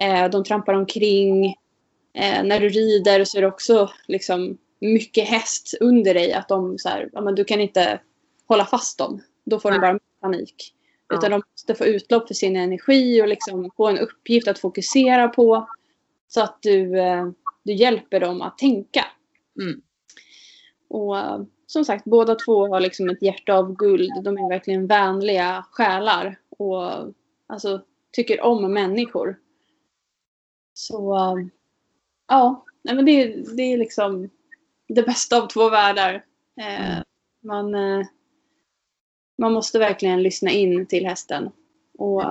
Eh, de trampar omkring. Eh, när du rider så är det också liksom mycket häst under dig. Att de så här, ja, men du kan inte hålla fast dem. Då får de bara panik. Ja. Utan de måste få utlopp för sin energi och liksom få en uppgift att fokusera på. Så att du, eh, du hjälper dem att tänka. Mm. Och eh, som sagt, båda två har liksom ett hjärta av guld. De är verkligen vänliga själar. Och alltså, tycker om människor. Så eh, ja, nej, men det, det är liksom det bästa av två världar. Eh, Mm. man, eh, man måste verkligen lyssna in till hästen. Och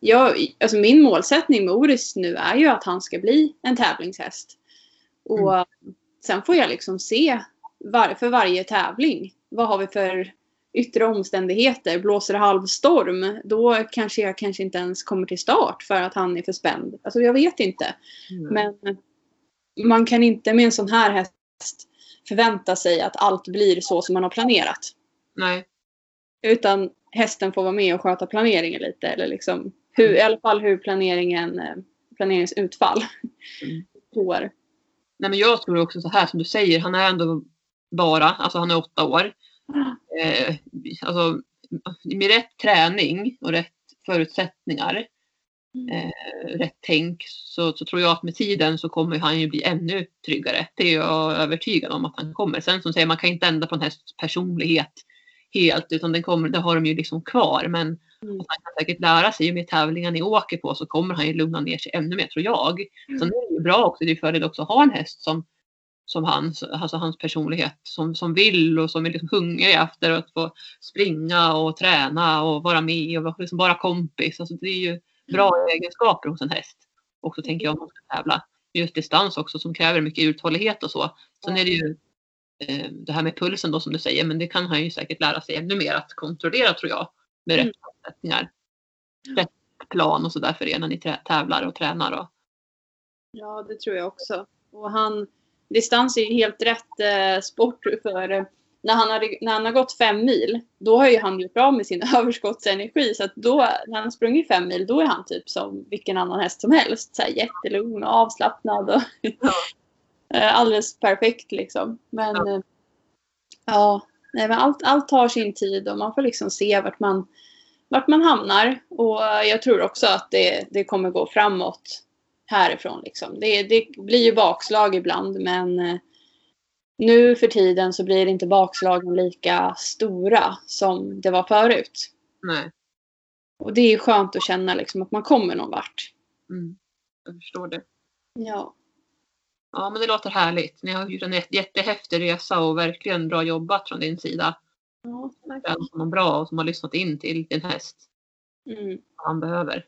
jag, alltså min målsättning med Oris nu är ju att han ska bli en tävlingshäst. Och Mm. sen får jag liksom se var, för varje tävling. Vad har vi för yttre omständigheter? Blåser det halvstorm? Då kanske jag kanske inte ens kommer till start för att han är för spänd. Alltså jag vet inte. Mm. Men man kan inte med en sån här häst förvänta sig att allt blir så som man har planerat. Nej. Utan hästen får vara med och sköta planeringen lite. Eller liksom hur, i alla fall hur planeringen, eh, planeringens utfall Mm. går. Nej, men jag tror också så här som du säger. Han är ändå bara, alltså han är åtta år. Eh, alltså, med rätt träning och rätt förutsättningar, eh, rätt tänk så, så tror jag att med tiden så kommer han ju bli ännu tryggare. Det är jag övertygad om att han kommer. Sen som säger man kan inte ändra på en hästs personlighet helt utan den kommer, det har de ju liksom kvar. Men Mm. han kan säkert lära sig ju mer tävlingar ni åker på så kommer han ju lugna ner sig ännu mer tror jag. Mm. Sen är det ju bra också, det är fördel också att ha en häst som som hans, alltså hans personlighet som, som vill och som är liksom hungrig efter att få springa och träna och vara med och vara liksom bara kompis. Alltså det är ju bra egenskaper hos en häst. Också tänker jag om man ska tävla. Just distans också som kräver mycket uthållighet och så. Sen är det ju det här med pulsen då som du säger men det kan han ju säkert lära sig ännu mer att kontrollera tror jag. Med Mm. rätt förutsättningar. Rätt plan och sådär för er när ni tävlar och tränar. Och, Ja, det tror jag också. Och han, distans är ju helt rätt eh, sport för eh, när han, har, när han har gått fem mil, då har ju han gjort bra med sin överskottsenergi. Så att då, när han har sprungit fem mil, då är han typ som vilken annan häst som helst. Så här, jättelugn och avslappnad. Och Eh, Alldeles perfekt liksom. Men Ja. ja, ja nej, men allt, allt tar sin tid och man får liksom se vart man, vart man hamnar. Och eh, jag tror också att det, det kommer gå framåt härifrån. Liksom. Det, det blir ju bakslag ibland men eh, nu för tiden så blir inte bakslagen lika stora som det var förut. nej. Och det är skönt att känna liksom, att man kommer någon vart. Mm. Jag förstår det. Ja. Ja, men det låter härligt. Ni har gjort en jätte- jättehäftig resa och verkligen bra jobbat från din sida. Ja, tack. Den som är bra och som har lyssnat in till din häst. Mm. vad han behöver.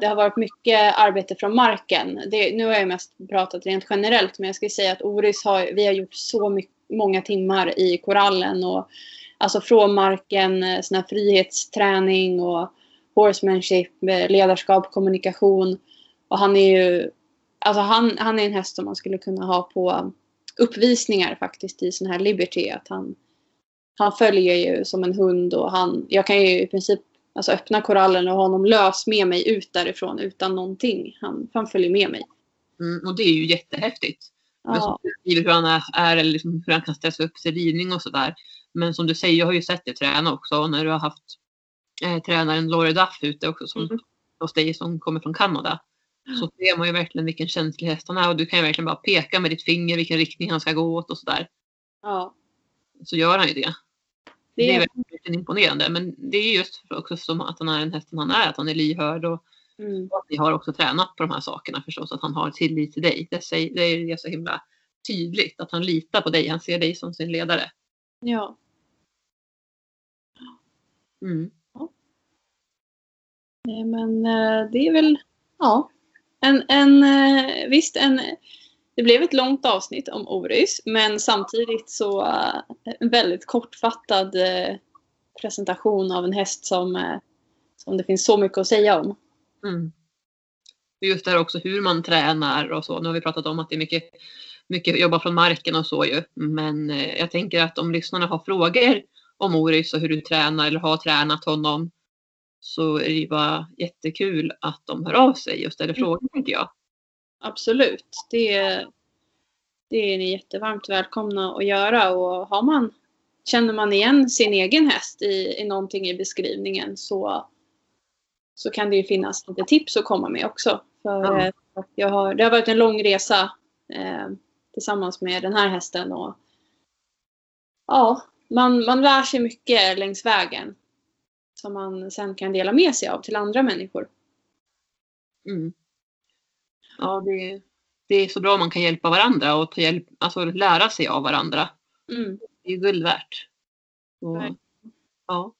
Det har varit mycket arbete från marken. Det, nu har jag mest pratat rent generellt men jag skulle säga att Oris har, vi har gjort så mycket, många timmar i korallen och alltså från marken, eh, sån här frihetsträning och horsemanship, eh, ledarskap, kommunikation. Och han är ju, alltså han, han är en häst som man skulle kunna ha på uppvisningar faktiskt i sån här Liberty. Att han, han följer ju som en hund och han, jag kan ju i princip alltså öppna korallen och ha honom lös med mig ut därifrån utan någonting. Han, han följer med mig. Mm, och det är ju jättehäftigt. Ja, beskriver hur han är, är eller liksom hur han kan stressa upp sig ridning och sådär. Men som du säger, jag har ju sett dig träna också när du har haft eh, tränaren Laurie Duff ute också som, Mm. hos dig som kommer från Kanada. Så ser man ju verkligen vilken känslig häst han är och du kan ju verkligen bara peka med ditt finger vilken riktning han ska gå åt och sådär. ja. Så gör han ju det. Det Det är verkligen imponerande. Men det är just också som att han är en häst som han är, att han är lyhörd och mm, att ni har också tränat på de här sakerna förstås, att han har tillit till dig. Det, säger, det är så himla tydligt att han litar på dig, han ser dig som sin ledare. ja. Mm. Nej, Men eh, det är väl, ja. En, en, eh, visst, en, det blev ett långt avsnitt om Oris, men samtidigt så eh, en väldigt kortfattad eh, presentation av en häst som, som det finns så mycket att säga om. Mm. Just det här också hur man tränar och så. Nu har vi pratat om att det är mycket, mycket jobba från marken och så ju. Men jag tänker att om lyssnarna har frågor om Oris och hur du tränar eller har tränat honom så är det ju bara jättekul att de hör av sig och ställer Mm. frågor tänker jag. Absolut. Det, det är ni jättevarmt välkomna att göra. Och har man, känner man igen sin egen häst i, i någonting i beskrivningen så, så kan det ju finnas lite tips att komma med också. För Ja. eh, jag har, det har varit en lång resa eh, tillsammans med den här hästen. Och, ja, man, man lär sig mycket längs vägen som man sen kan dela med sig av till andra människor. Mm. Ja, det, det är så bra om man kan hjälpa varandra och ta hjälp, alltså lära sig av varandra. Mm. Det är guld värt. Verkligen. ja.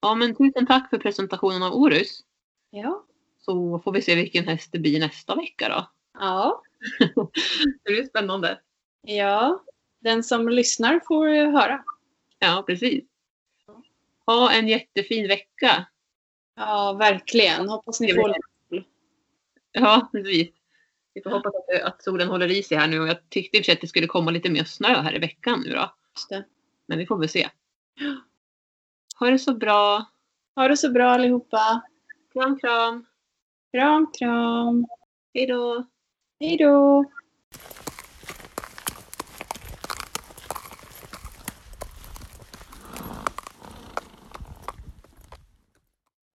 ja, men tusen tack för presentationen av Orus. Ja. Så får vi se vilken häst det blir nästa vecka då. ja. Det blir spännande. Ja, den som lyssnar får höra. Ja, precis. Ha en jättefin vecka. Ja, verkligen. Hoppas ni får Ja, precis. Vi får hoppas att, att solen håller i sig här nu jag tyckte i och för sig att det skulle komma lite mer snö här i veckan nu då. Men vi får väl se. Ha det så bra. Ha det så bra allihopa. Kram, kram. Kram, kram. Hej då. Hej då.